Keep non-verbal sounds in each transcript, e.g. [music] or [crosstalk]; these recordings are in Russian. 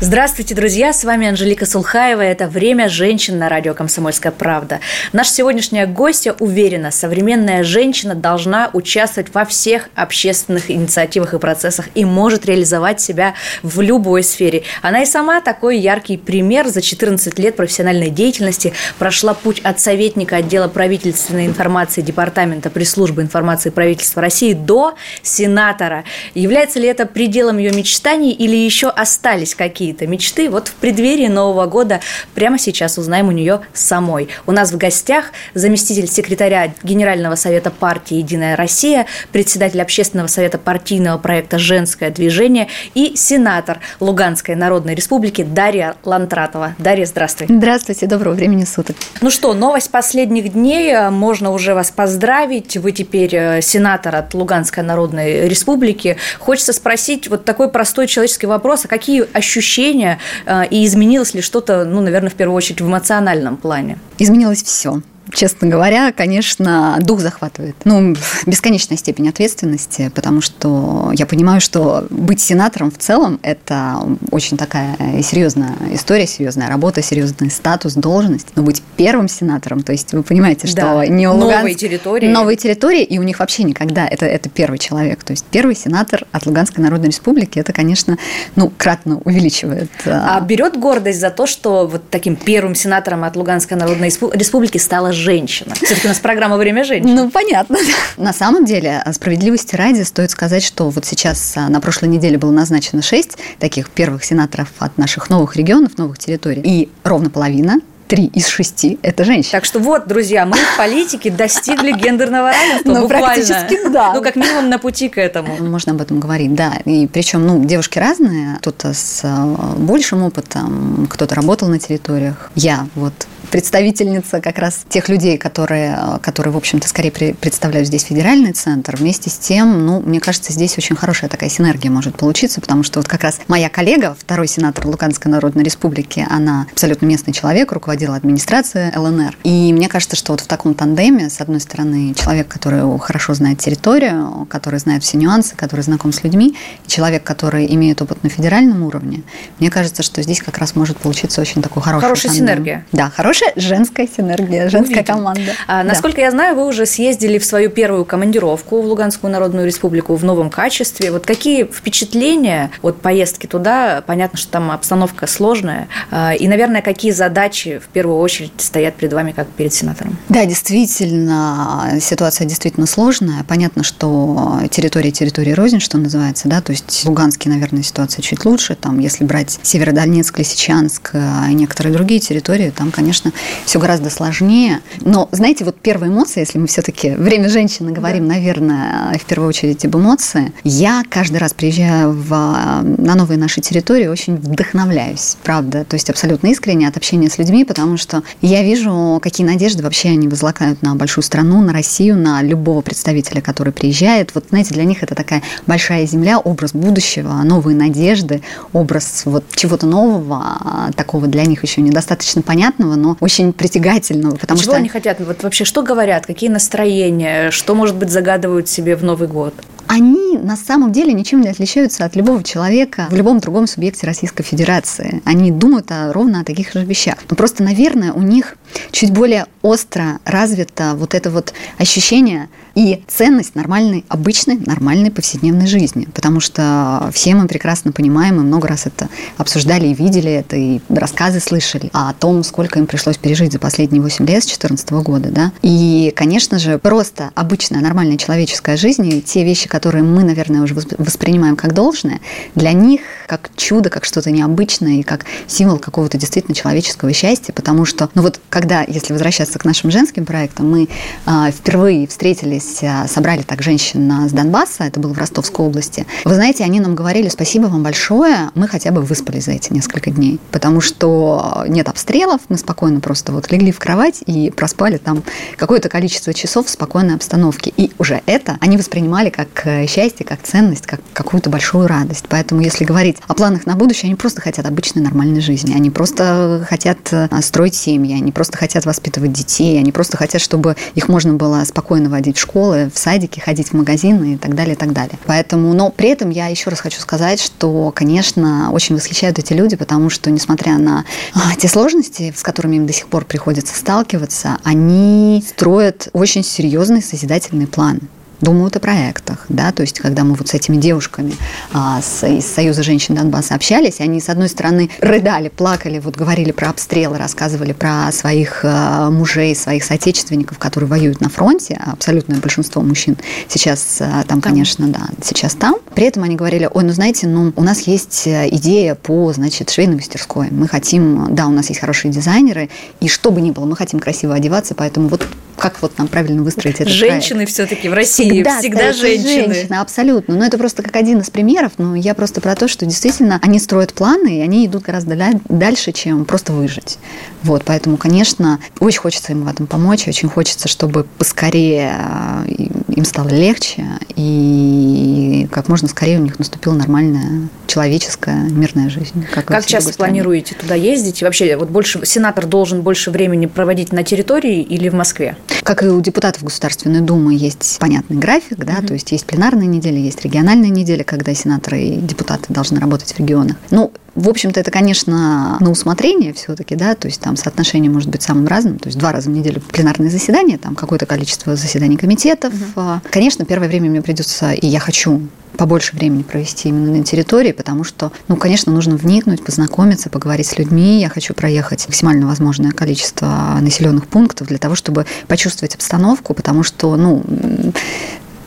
Здравствуйте, друзья! С вами Анжелика Сулхаева. Это «Время женщин» на радио «Комсомольская правда». Наша сегодняшняя гостья уверена, современная женщина должна участвовать во всех общественных инициативах и процессах и может реализовать себя в любой сфере. Она и сама такой яркий пример. За 14 лет профессиональной деятельности прошла путь от советника отдела правительственной информации Департамента пресс-службы информации правительства России до сенатора. Является ли это пределом ее мечтаний или еще остались какие какие-то мечты. Вот в преддверии Нового года прямо сейчас узнаем у нее самой. У нас в гостях заместитель секретаря Генерального совета партии «Единая Россия», председатель общественного совета партийного проекта «Женское движение» и сенатор Луганской Народной Республики Дарья Лантратова. Дарья, здравствуй. Здравствуйте, доброго времени суток. Ну что, новость последних дней. Можно уже вас поздравить. Вы теперь э, сенатор от Луганской Народной Республики. Хочется спросить вот такой простой человеческий вопрос. А какие ощущения ощущения, э, и изменилось ли что-то, ну, наверное, в первую очередь в эмоциональном плане? Изменилось все честно говоря, конечно, дух захватывает. Ну, бесконечная степень ответственности, потому что я понимаю, что быть сенатором в целом – это очень такая серьезная история, серьезная работа, серьезный статус, должность. Но быть первым сенатором, то есть вы понимаете, что да. не у Луганск... Новые территории. Новые территории, и у них вообще никогда это, это первый человек. То есть первый сенатор от Луганской Народной Республики, это, конечно, ну, кратно увеличивает. А, а берет гордость за то, что вот таким первым сенатором от Луганской Народной Республики стала женщина. Все-таки у нас программа «Время женщин». Ну, понятно. На самом деле, справедливости ради, стоит сказать, что вот сейчас а, на прошлой неделе было назначено шесть таких первых сенаторов от наших новых регионов, новых территорий. И ровно половина три из шести – это женщины. Так что вот, друзья, мы в политике достигли гендерного равенства ну, буквально. практически да. Ну, как минимум на пути к этому. Можно об этом говорить, да. И причем, ну, девушки разные. Кто-то с а, большим опытом, кто-то работал на территориях. Я вот представительница как раз тех людей, которые, которые в общем-то, скорее представляют здесь федеральный центр. Вместе с тем, ну, мне кажется, здесь очень хорошая такая синергия может получиться, потому что вот как раз моя коллега, второй сенатор Луганской Народной Республики, она абсолютно местный человек, руководила администрацией ЛНР. И мне кажется, что вот в таком тандеме, с одной стороны, человек, который хорошо знает территорию, который знает все нюансы, который знаком с людьми, и человек, который имеет опыт на федеральном уровне, мне кажется, что здесь как раз может получиться очень такой хороший Хорошая тандем. синергия. Да, хорошая Наша женская синергия, женская Увидим. команда. А, да. Насколько я знаю, вы уже съездили в свою первую командировку в Луганскую Народную Республику в новом качестве. Вот какие впечатления от поездки туда? Понятно, что там обстановка сложная. А, и, наверное, какие задачи в первую очередь стоят перед вами, как перед сенатором? Да, действительно, ситуация действительно сложная. Понятно, что территория территории рознь, что называется, да, то есть Луганский, наверное, ситуация чуть лучше. Там, если брать Северодонецк, Лисичанск а, и некоторые другие территории, там, конечно, все гораздо сложнее. Но, знаете, вот первая эмоция, если мы все-таки время женщины говорим, да. наверное, в первую очередь об эмоции, я каждый раз приезжаю в, на новые наши территории, очень вдохновляюсь, правда, то есть абсолютно искренне от общения с людьми, потому что я вижу, какие надежды вообще они возлагают на большую страну, на Россию, на любого представителя, который приезжает. Вот, знаете, для них это такая большая земля, образ будущего, новые надежды, образ вот чего-то нового, такого для них еще недостаточно понятного, но очень притягательного. Потому Чего что... они хотят? Вот вообще, что говорят, какие настроения, что, может быть, загадывают себе в Новый год? Они на самом деле ничем не отличаются от любого человека в любом другом субъекте Российской Федерации. Они думают о, ровно о таких же вещах. Но просто, наверное, у них чуть более остро развито вот это вот ощущение и ценность нормальной, обычной, нормальной повседневной жизни. Потому что все мы прекрасно понимаем, и много раз это обсуждали и видели это, и рассказы слышали о том, сколько им пришлось пережить за последние 8 лет с 2014 года. Да? И, конечно же, просто обычная, нормальная человеческая жизнь, и те вещи, которые мы, наверное, уже воспринимаем как должное, для них как чудо, как что-то необычное и как символ какого-то действительно человеческого счастья, потому что, ну вот, когда, если возвращаться к нашим женским проектам, мы а, впервые встретились э, собрали так женщин с Донбасса, это было в Ростовской области. Вы знаете, они нам говорили, спасибо вам большое, мы хотя бы выспались за эти несколько дней, потому что нет обстрелов, мы спокойно просто вот легли в кровать и проспали там какое-то количество часов в спокойной обстановке. И уже это они воспринимали как э, счастье, как ценность, как какую-то большую радость. Поэтому если говорить о планах на будущее, они просто хотят обычной нормальной жизни, они просто хотят э, строить семьи, они просто хотят воспитывать детей, они просто хотят, чтобы их можно было спокойно водить в школы, в садики, ходить в магазины и так далее, и так далее. Поэтому, но при этом я еще раз хочу сказать, что, конечно, очень восхищают эти люди, потому что, несмотря на а, те сложности, с которыми им до сих пор приходится сталкиваться, они строят очень серьезный созидательный план думают о проектах, да, то есть когда мы вот с этими девушками а, с, из Союза женщин Донбасса общались, они, с одной стороны, рыдали, плакали, вот говорили про обстрелы, рассказывали про своих а, мужей, своих соотечественников, которые воюют на фронте, абсолютное большинство мужчин сейчас а, там, там, конечно, да, сейчас там. При этом они говорили, ой, ну, знаете, ну, у нас есть э, идея по, значит, швейной мастерской, мы хотим, да, у нас есть хорошие дизайнеры, и что бы ни было, мы хотим красиво одеваться, поэтому вот как вот нам правильно выстроить это? Женщины все-таки в России всегда, всегда женщины. Женщина, абсолютно. Но это просто как один из примеров. Но я просто про то, что действительно они строят планы, и они идут гораздо дальше, чем просто выжить. Вот, поэтому, конечно, очень хочется им в этом помочь, очень хочется, чтобы поскорее э, им стало легче, и как можно скорее у них наступила нормальная человеческая мирная жизнь. Как, как часто планируете туда ездить? И вообще, вот больше сенатор должен больше времени проводить на территории или в Москве? Как и у депутатов Государственной Думы есть понятный график, да, угу. то есть есть пленарная неделя, есть региональная неделя, когда сенаторы и депутаты должны работать в регионах. Ну, в общем-то, это, конечно, на усмотрение все-таки, да, то есть там соотношение может быть самым разным, то есть два раза в неделю пленарные заседания, там какое-то количество заседаний комитетов. Угу. Конечно, первое время мне придется, и я хочу побольше времени провести именно на территории, потому что, ну, конечно, нужно вникнуть, познакомиться, поговорить с людьми. Я хочу проехать максимально возможное количество населенных пунктов для того, чтобы почувствовать обстановку, потому что, ну,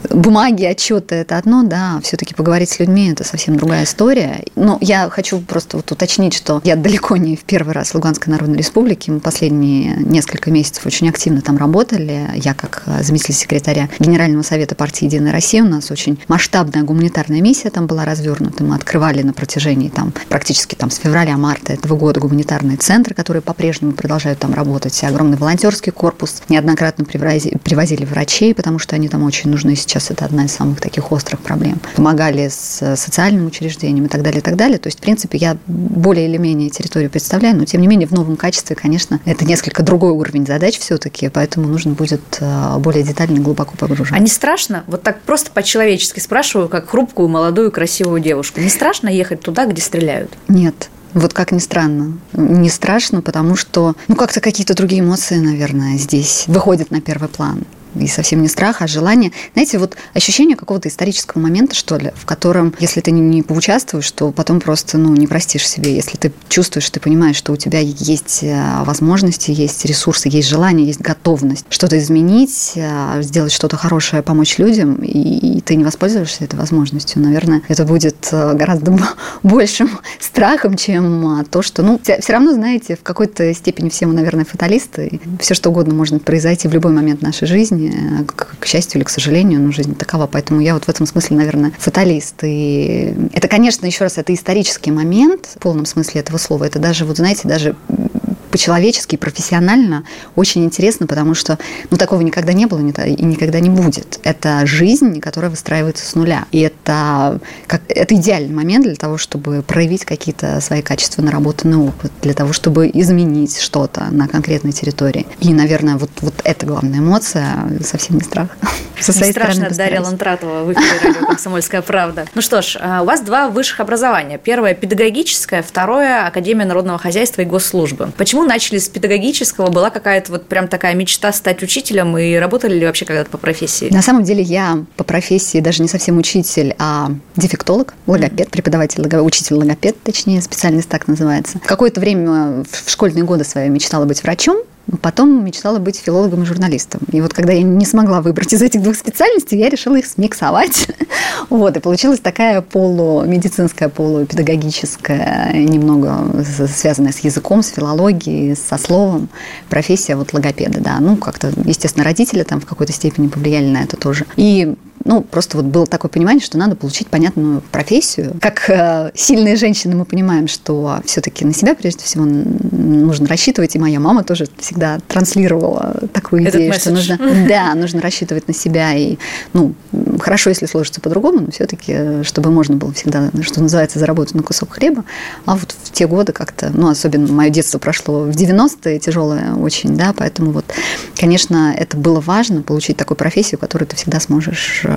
бумаги, отчеты – это одно, да, все-таки поговорить с людьми – это совсем другая история. Но я хочу просто вот уточнить, что я далеко не в первый раз в Луганской Народной Республике. Мы последние несколько месяцев очень активно там работали. Я как заместитель секретаря Генерального совета партии «Единая Россия», у нас очень масштабная гуманитарная миссия там была развернута. Мы открывали на протяжении там практически там с февраля-марта этого года гуманитарные центры, которые по-прежнему продолжают там работать. Огромный волонтерский корпус. Неоднократно привозили, врачей, потому что они там очень нужны сейчас сейчас это одна из самых таких острых проблем. Помогали с социальным учреждением и так далее, и так далее. То есть, в принципе, я более или менее территорию представляю, но, тем не менее, в новом качестве, конечно, это несколько другой уровень задач все-таки, поэтому нужно будет э, более детально и глубоко погружаться. А не страшно? Вот так просто по-человечески спрашиваю, как хрупкую, молодую, красивую девушку. Не страшно ехать туда, где стреляют? Нет. Вот как ни странно. Не страшно, потому что, ну, как-то какие-то другие эмоции, наверное, здесь выходят на первый план и совсем не страх, а желание. Знаете, вот ощущение какого-то исторического момента, что ли, в котором, если ты не поучаствуешь, то потом просто, ну, не простишь себе. Если ты чувствуешь, ты понимаешь, что у тебя есть э, возможности, есть ресурсы, есть желание, есть готовность что-то изменить, э, сделать что-то хорошее, помочь людям, и ты не воспользуешься этой возможностью, наверное, это будет э, гораздо [laughs] большим [laughs] страхом, чем то, что, ну, все равно, знаете, в какой-то степени все мы, наверное, фаталисты. Все что угодно может произойти в любой момент нашей жизни, жизни, к, к счастью или к сожалению, но жизнь такова. Поэтому я вот в этом смысле, наверное, фаталист. И это, конечно, еще раз, это исторический момент в полном смысле этого слова. Это даже, вот знаете, даже по-человечески, профессионально очень интересно, потому что ну, такого никогда не было и никогда не будет. Это жизнь, которая выстраивается с нуля. И это, как, это идеальный момент для того, чтобы проявить какие-то свои качества, наработанный опыт, для того, чтобы изменить что-то на конкретной территории. И, наверное, вот, вот это главная эмоция, совсем не страх. Со своей страшно, Дарья Лантратова в эфире радио [laughs] «Комсомольская правда». Ну что ж, а, у вас два высших образования. Первое – педагогическое, второе – Академия народного хозяйства и госслужбы. Почему начали с педагогического? Была какая-то вот прям такая мечта стать учителем и работали ли вообще когда-то по профессии? На самом деле я по профессии даже не совсем учитель, а дефектолог, логопед, преподаватель, учитель-логопед, точнее, специальность так называется. Какое-то время в школьные годы свои мечтала быть врачом, Потом мечтала быть филологом и журналистом. И вот когда я не смогла выбрать из этих двух специальностей, я решила их смиксовать. [laughs] Вот, и получилась такая полумедицинская, полупедагогическая, немного связанная с языком, с филологией, со словом профессия вот логопеда, да. Ну, как-то, естественно, родители там в какой-то степени повлияли на это тоже. И ну, просто вот было такое понимание, что надо получить понятную профессию. Как э, сильные женщины мы понимаем, что все-таки на себя прежде всего нужно рассчитывать, и моя мама тоже всегда транслировала такую Этот идею, месседж. что нужно, [laughs] да, нужно рассчитывать на себя, и, ну, хорошо, если сложится по-другому, но все-таки, чтобы можно было всегда, что называется, заработать на кусок хлеба. А вот в те годы как-то, ну, особенно мое детство прошло в 90-е, тяжелое очень, да, поэтому вот, конечно, это было важно, получить такую профессию, которую ты всегда сможешь э, Э,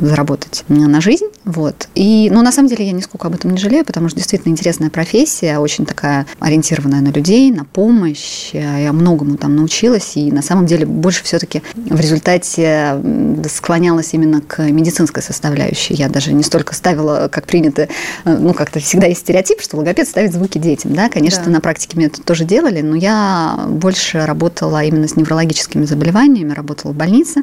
заработать на жизнь. Вот. И, ну, на самом деле, я нисколько об этом не жалею, потому что действительно интересная профессия, очень такая ориентированная на людей, на помощь. Я многому там научилась, и на самом деле больше все-таки в результате склонялась именно к медицинской составляющей. Я даже не столько ставила, как принято, э, ну, как-то всегда есть стереотип, что логопед ставит звуки детям. Да, конечно, да. на практике мне это тоже делали, но я больше работала именно с неврологическими заболеваниями, работала в больнице,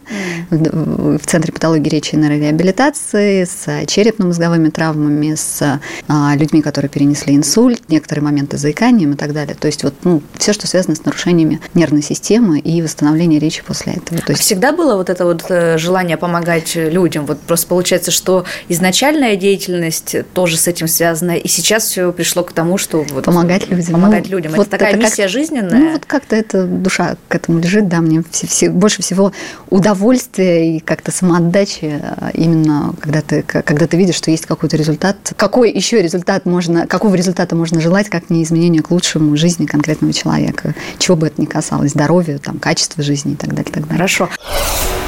mm. в, в центре патологии патологии речи и нейрореабилитации, с черепно-мозговыми травмами, с а, людьми, которые перенесли инсульт, некоторые моменты с заиканием и так далее. То есть вот ну, все, что связано с нарушениями нервной системы и восстановлением речи после этого. То есть... Всегда было вот это вот э, желание помогать людям? Вот просто получается, что изначальная деятельность тоже с этим связана, и сейчас все пришло к тому, что вот помогать людям. Помогать ну, людям. Вот это такая это миссия как, жизненная. Ну вот как-то эта душа к этому лежит, да, мне все, все, больше всего удовольствия и как-то самоотдачи задачи а, именно, когда ты, когда ты видишь, что есть какой-то результат. Какой еще результат можно, какого результата можно желать, как не изменение к лучшему жизни конкретного человека, чего бы это ни касалось, здоровья, там, качества жизни и так далее. так далее. Хорошо.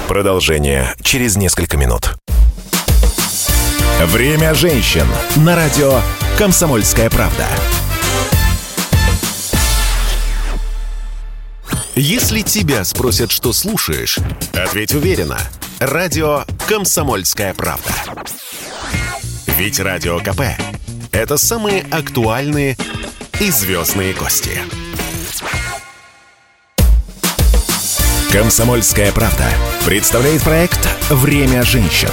Продолжение через несколько минут. Время женщин на радио «Комсомольская правда». Если тебя спросят, что слушаешь, ответь уверенно – Радио «Комсомольская правда». Ведь Радио КП – это самые актуальные и звездные гости. «Комсомольская правда» представляет проект «Время женщин».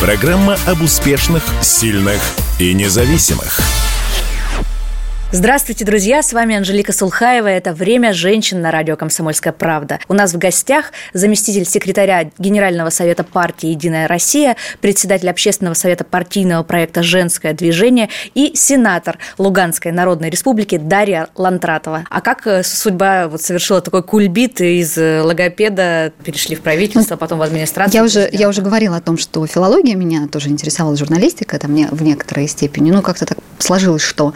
Программа об успешных, сильных и независимых – Здравствуйте, друзья! С вами Анжелика Сулхаева. Это «Время женщин» на радио «Комсомольская правда». У нас в гостях заместитель секретаря Генерального совета партии «Единая Россия», председатель общественного совета партийного проекта «Женское движение» и сенатор Луганской Народной Республики Дарья Лантратова. А как э, судьба вот совершила такой кульбит из э, логопеда, перешли в правительство, потом в администрацию? Я уже, я уже говорила о том, что филология меня тоже интересовала, журналистика, это мне в некоторой степени. Ну, как-то так сложилось, что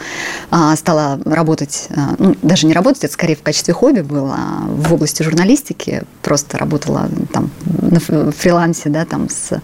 а, стала работать, э, ну, даже не работать, это скорее в качестве хобби было, а в области журналистики. Просто работала там на фрилансе, да, там с,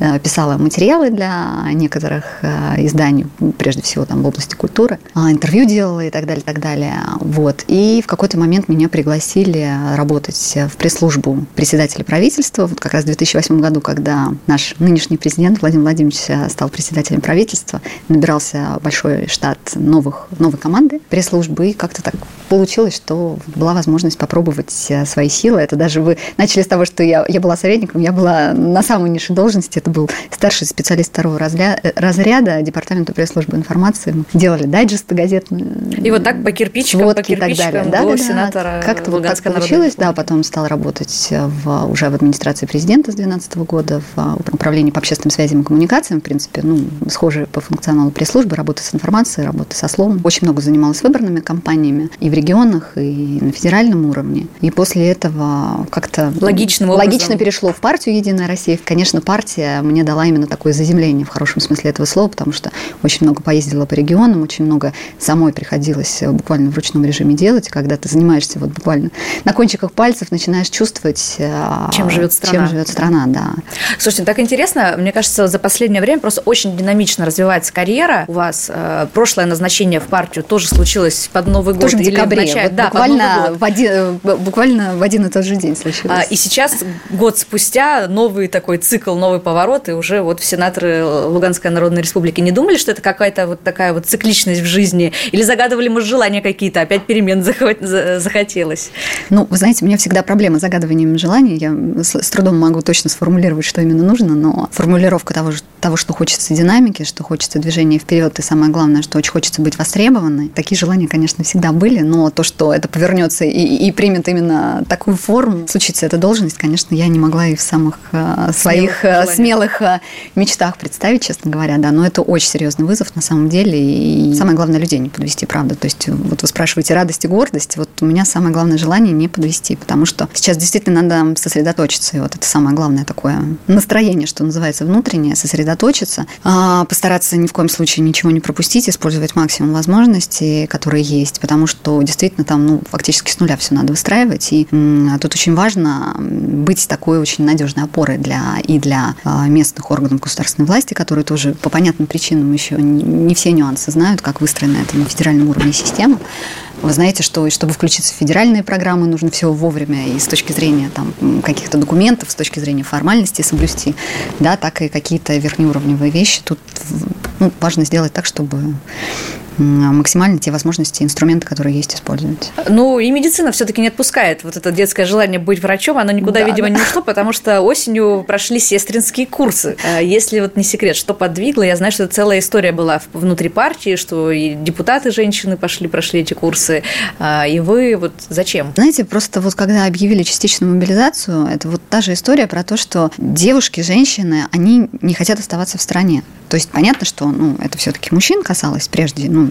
э, писала материалы для некоторых э, изданий, прежде всего там в области культуры, а, интервью делала и так далее, и так далее. Вот. И в какой-то момент меня пригласили работать в пресс-службу председателя правительства, вот как раз в 2008 году, когда наш нынешний президент Владимир Владимирович стал председателем правительства, набирался большой штат новых, новых команды пресс-службы, и как-то так получилось, что была возможность попробовать э, свои силы. Это даже вы начали с того, что я, я была советником, я была на самой низшей должности, это был старший специалист второго разряда, э, разряда Департамента пресс-службы информации. Мы делали дайджесты газетные. И вот так по кирпичикам, по кирпичикам и так далее. Да, да, сенатора Как-то вот так получилось, да, потом стал работать в, уже в администрации президента с 2012 года, в управлении по общественным связям и коммуникациям, в принципе, ну, схожие по функционалу пресс-службы, работа с информацией, работа со словом. Очень много занималась выборными кампаниями и в регионах, и на федеральном уровне. И после этого как-то Логичным логично перешло в партию «Единая Россия». Конечно, партия мне дала именно такое заземление в хорошем смысле этого слова, потому что очень много поездила по регионам, очень много самой приходилось буквально в ручном режиме делать. Когда ты занимаешься вот буквально на кончиках пальцев, начинаешь чувствовать, э, чем живет страна. Чем живет страна, да. Слушайте, так интересно, мне кажется, за последнее время просто очень динамично развивается карьера у вас. Э, прошлое назначение в партию тоже случилось под Новый год? Тоже в декабре, декабре. в начале, вот да, буквально, в один, буквально в один и тот же день случилось. А, и сейчас, год спустя, новый такой цикл, новый поворот, и уже вот сенаторы Луганской Народной Республики не думали, что это какая-то вот такая вот цикличность в жизни? Или загадывали, может, желания какие-то, опять перемен захотелось? Ну, вы знаете, у меня всегда проблема с загадыванием желаний. Я с трудом могу точно сформулировать, что именно нужно, но формулировка того, того что хочется динамики, что хочется движения вперед, и самое главное, что очень хочется быть востребованной. Такие желания, конечно, всегда были, но то, что это повернется и, и примет именно такую форму, случится эта должность, конечно, я не могла и в самых э, своих смелых, э, смелых э, мечтах представить, честно говоря, да, но это очень серьезный вызов на самом деле, и самое главное, людей не подвести, правда. То есть вот вы спрашиваете радость и гордость, вот у меня самое главное желание не подвести, потому что сейчас действительно надо сосредоточиться, и вот это самое главное такое настроение, что называется, внутреннее, сосредоточиться, а, постараться ни в коем случае ничего не пропустить, использовать максимум возможностей, которые есть, потому что действительно там, ну, фактически с нуля все надо выстраивать, и тут очень важно быть такой очень надежной опорой для и для а, местных органов государственной власти, которые тоже по понятным причинам еще не все нюансы знают, как выстроена эта на федеральном уровне система. Вы знаете, что чтобы включиться в федеральные программы, нужно все вовремя и с точки зрения там, каких-то документов, с точки зрения формальности соблюсти, да, так и какие-то верхнеуровневые вещи. Тут ну, важно сделать так, чтобы максимально те возможности, инструменты, которые есть, использовать. Ну, и медицина все-таки не отпускает вот это детское желание быть врачом, оно никуда, да, видимо, да. не ушло, потому что осенью прошли сестринские курсы. А если вот не секрет, что подвигло, я знаю, что целая история была внутри партии, что и депутаты женщины пошли, прошли эти курсы, а, и вы вот зачем? Знаете, просто вот когда объявили частичную мобилизацию, это вот та же история про то, что девушки, женщины, они не хотят оставаться в стране. То есть понятно, что ну, это все-таки мужчин касалось прежде, ну,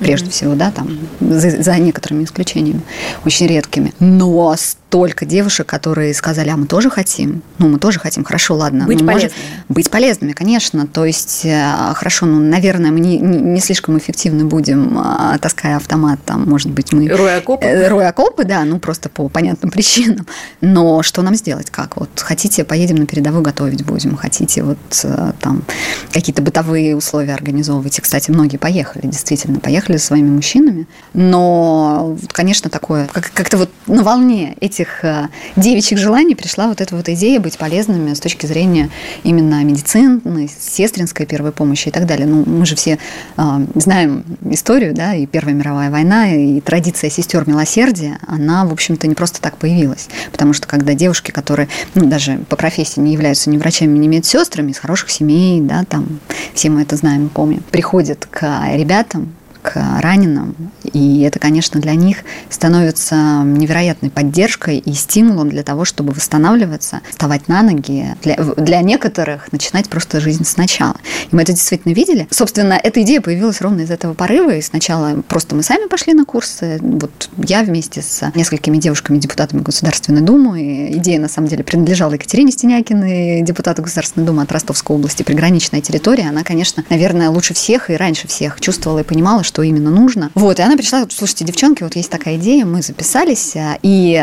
прежде mm-hmm. всего, да, там, за, за некоторыми исключениями, очень редкими. Но столько девушек, которые сказали, а мы тоже хотим, ну, мы тоже хотим, хорошо, ладно. Быть полезными. Быть полезными, конечно. То есть, э, хорошо, ну, наверное, мы не, не слишком эффективны будем, а, таская автомат, там, может быть, мы... Роя окопы. Э, роя окопы, да, ну, просто по понятным [laughs] причинам. Но что нам сделать, как? Вот хотите, поедем на передовую готовить будем, хотите вот э, там какие-то бытовые условия организовывать. И, кстати, многие поехали, действительно, поехали со своими мужчинами. Но, конечно, такое, как- как-то вот на волне этих этих э, девичьих желаний пришла вот эта вот идея быть полезными с точки зрения именно медицины, сестринской первой помощи и так далее. Ну, мы же все э, знаем историю, да, и Первая мировая война, и традиция сестер милосердия, она, в общем-то, не просто так появилась. Потому что когда девушки, которые ну, даже по профессии не являются ни врачами, ни медсестрами, из хороших семей, да, там, все мы это знаем помним, приходят к ребятам, к раненым. И это, конечно, для них становится невероятной поддержкой и стимулом для того, чтобы восстанавливаться, вставать на ноги. Для, для некоторых начинать просто жизнь сначала. И мы это действительно видели. Собственно, эта идея появилась ровно из этого порыва. И сначала просто мы сами пошли на курсы. Вот я вместе с несколькими девушками-депутатами Государственной Думы. И идея, на самом деле, принадлежала Екатерине Стенякиной, депутату Государственной Думы от Ростовской области, приграничная территория. Она, конечно, наверное, лучше всех и раньше всех чувствовала и понимала, что что именно нужно. Вот, и она пришла, слушайте, девчонки, вот есть такая идея, мы записались, а, и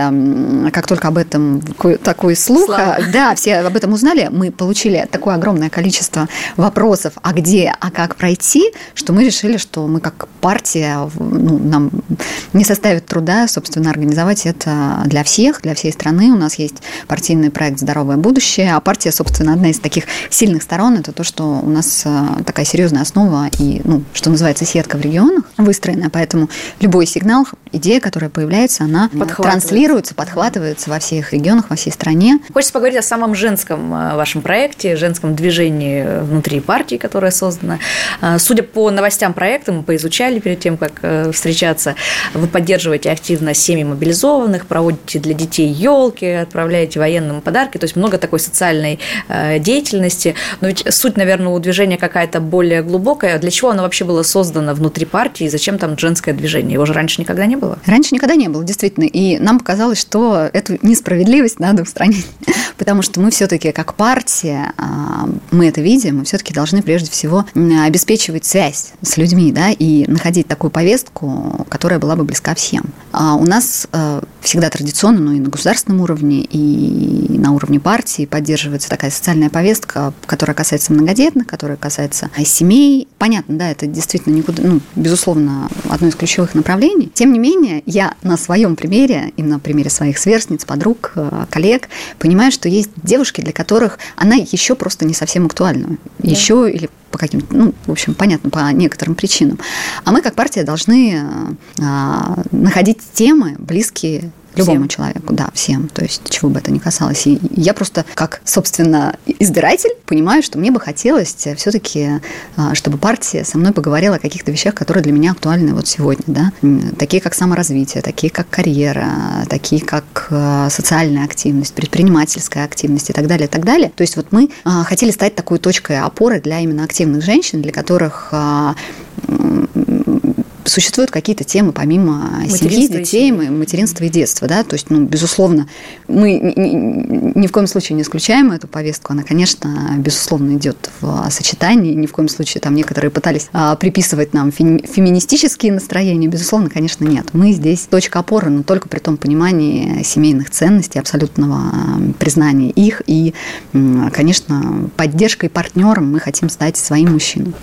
как только об этом такой слух, Слава. да, все об этом узнали, мы получили такое огромное количество вопросов, а где, а как пройти, что мы решили, что мы как партия, ну, нам не составит труда, собственно, организовать это для всех, для всей страны. У нас есть партийный проект «Здоровое будущее», а партия, собственно, одна из таких сильных сторон, это то, что у нас а, такая серьезная основа и, ну, что называется, сетка в регионе, регионах выстроена, поэтому любой сигнал, идея, которая появляется, она транслируется, подхватывается во всех регионах, во всей стране. Хочется поговорить о самом женском э, вашем проекте, женском движении внутри партии, которое создано. Э, судя по новостям проекта, мы поизучали перед тем, как э, встречаться, вы поддерживаете активно семьи мобилизованных, проводите для детей елки, отправляете военным подарки, то есть много такой социальной деятельности. Но ведь суть, наверное, у движения какая-то более глубокая. Для чего оно вообще было создано внутри партии, зачем там женское движение? Его же раньше никогда не было. Раньше никогда не было, действительно. И нам показалось, что эту несправедливость надо устранить. [laughs] потому что мы все-таки как партия, а, мы это видим, мы все-таки должны прежде всего обеспечивать связь с людьми, да, и находить такую повестку, которая была бы близка всем. А у нас э, всегда традиционно, ну и на государственном уровне, и на уровне партии поддерживается такая социальная повестка, которая касается многодетных, которая касается семей. Понятно, да, это действительно никуда, ну, безусловно, одно из ключевых направлений. Тем не менее, я на своем примере, именно на примере своих сверстниц, подруг, э, коллег, понимаю, что есть девушки, для которых она еще просто не совсем актуальна. Да. Еще или по каким-то, ну, в общем, понятно, по некоторым причинам. А мы, как партия, должны а, находить темы, близкие Любому всем. человеку, да, всем. То есть, чего бы это ни касалось. И я просто, как, собственно, избиратель, понимаю, что мне бы хотелось все-таки, а, чтобы партия со мной поговорила о каких-то вещах, которые для меня актуальны вот сегодня, да. Такие, как саморазвитие, такие, как карьера, такие, как а, социальная активность, предпринимательская активность и так далее, и так далее. То есть, вот мы а, хотели стать такой точкой опоры для именно активных женщин, для которых существуют какие-то темы помимо семьи, детей, материнства и детства, да, то есть, ну, безусловно, мы ни в коем случае не исключаем эту повестку, она, конечно, безусловно, идет в сочетании, ни в коем случае там некоторые пытались а, приписывать нам феминистические настроения, безусловно, конечно, нет. Мы здесь точка опоры, но только при том понимании семейных ценностей, абсолютного признания их и, конечно, поддержкой партнером мы хотим стать своим мужчиной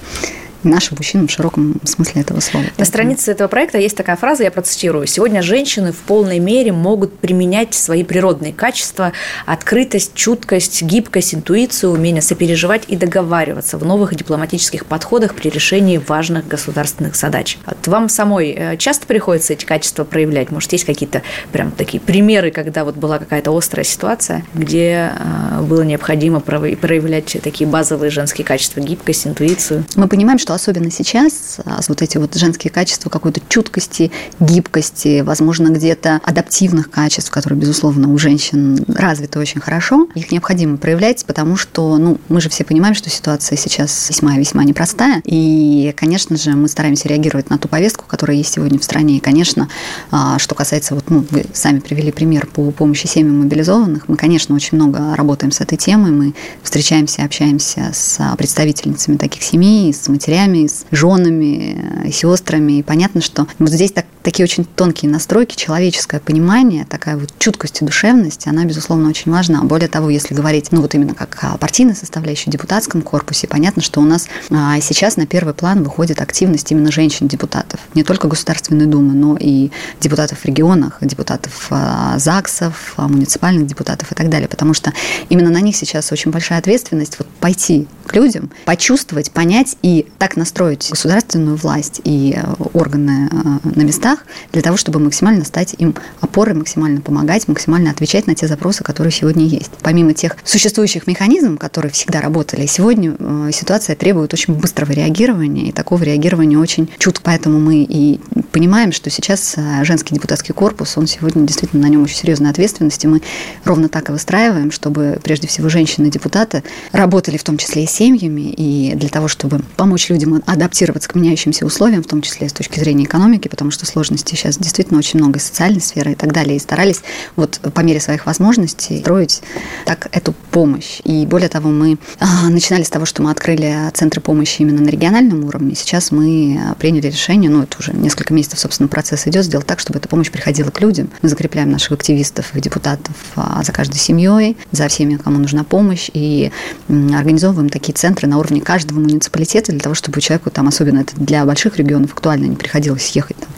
нашим мужчинам в широком смысле этого слова. На странице этого проекта есть такая фраза, я процитирую. «Сегодня женщины в полной мере могут применять свои природные качества, открытость, чуткость, гибкость, интуицию, умение сопереживать и договариваться в новых дипломатических подходах при решении важных государственных задач». Вот вам самой э, часто приходится эти качества проявлять? Может, есть какие-то прям такие примеры, когда вот была какая-то острая ситуация, где э, было необходимо проявлять такие базовые женские качества, гибкость, интуицию? Мы понимаем, что особенно сейчас а, вот эти вот женские качества какой-то чуткости, гибкости, возможно, где-то адаптивных качеств, которые, безусловно, у женщин развиты очень хорошо, их необходимо проявлять, потому что, ну, мы же все понимаем, что ситуация сейчас весьма-весьма непростая, и, конечно же, мы стараемся реагировать на ту повестку, которая есть сегодня в стране, и, конечно, а, что касается, вот, ну, вы сами привели пример по помощи семьям мобилизованных, мы, конечно, очень много работаем с этой темой, мы встречаемся, общаемся с представительницами таких семей, с матерями, мужьями, с женами, сестрами. И понятно, что вот здесь так, такие очень тонкие настройки, человеческое понимание, такая вот чуткость и душевность, она, безусловно, очень важна. Более того, если говорить, ну вот именно как о партийной составляющей депутатском корпусе, понятно, что у нас а, сейчас на первый план выходит активность именно женщин-депутатов. Не только Государственной Думы, но и депутатов в регионах, депутатов а, ЗАГСов, а, муниципальных депутатов и так далее. Потому что именно на них сейчас очень большая ответственность вот пойти к людям, почувствовать, понять и так настроить государственную власть и э, органы э, на местах для того, чтобы максимально стать им опорой, максимально помогать, максимально отвечать на те запросы, которые сегодня есть. Помимо тех существующих механизмов, которые всегда работали, сегодня э, ситуация требует очень быстрого реагирования, и такого реагирования очень чутко. Поэтому мы и понимаем, что сейчас женский депутатский корпус, он сегодня действительно на нем очень серьезная ответственность, и мы ровно так и выстраиваем, чтобы прежде всего женщины-депутаты работали в том числе и семьями, и для того, чтобы помочь людям адаптироваться к меняющимся условиям, в том числе с точки зрения экономики, потому что сложностей сейчас действительно очень много, и социальной сферы и так далее, и старались вот по мере своих возможностей строить так эту помощь. И более того, мы а, начинали с того, что мы открыли центры помощи именно на региональном уровне. Сейчас мы приняли решение, ну, это уже несколько месяцев, собственно, процесс идет, сделать так, чтобы эта помощь приходила к людям. Мы закрепляем наших активистов и депутатов а, за каждой семьей, за всеми, кому нужна помощь, и организовываем такие центры на уровне каждого муниципалитета для того, чтобы человеку, там, особенно это для больших регионов актуально, не приходилось ехать там,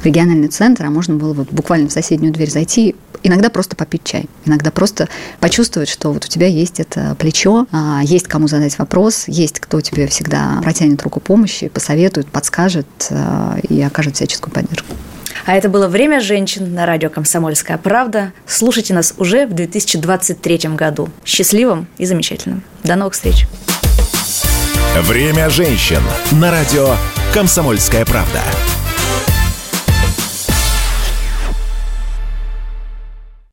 в региональный центр, а можно было вот буквально в соседнюю дверь зайти, иногда просто попить чай, иногда просто почувствовать, что вот у тебя есть это плечо, а, есть кому задать вопрос, есть кто тебе всегда протянет руку помощи, посоветует, подскажет а, и окажет всяческую поддержку. А это было «Время женщин» на радио «Комсомольская правда». Слушайте нас уже в 2023 году. Счастливым и замечательным. До новых встреч. «Время женщин» на радио «Комсомольская правда».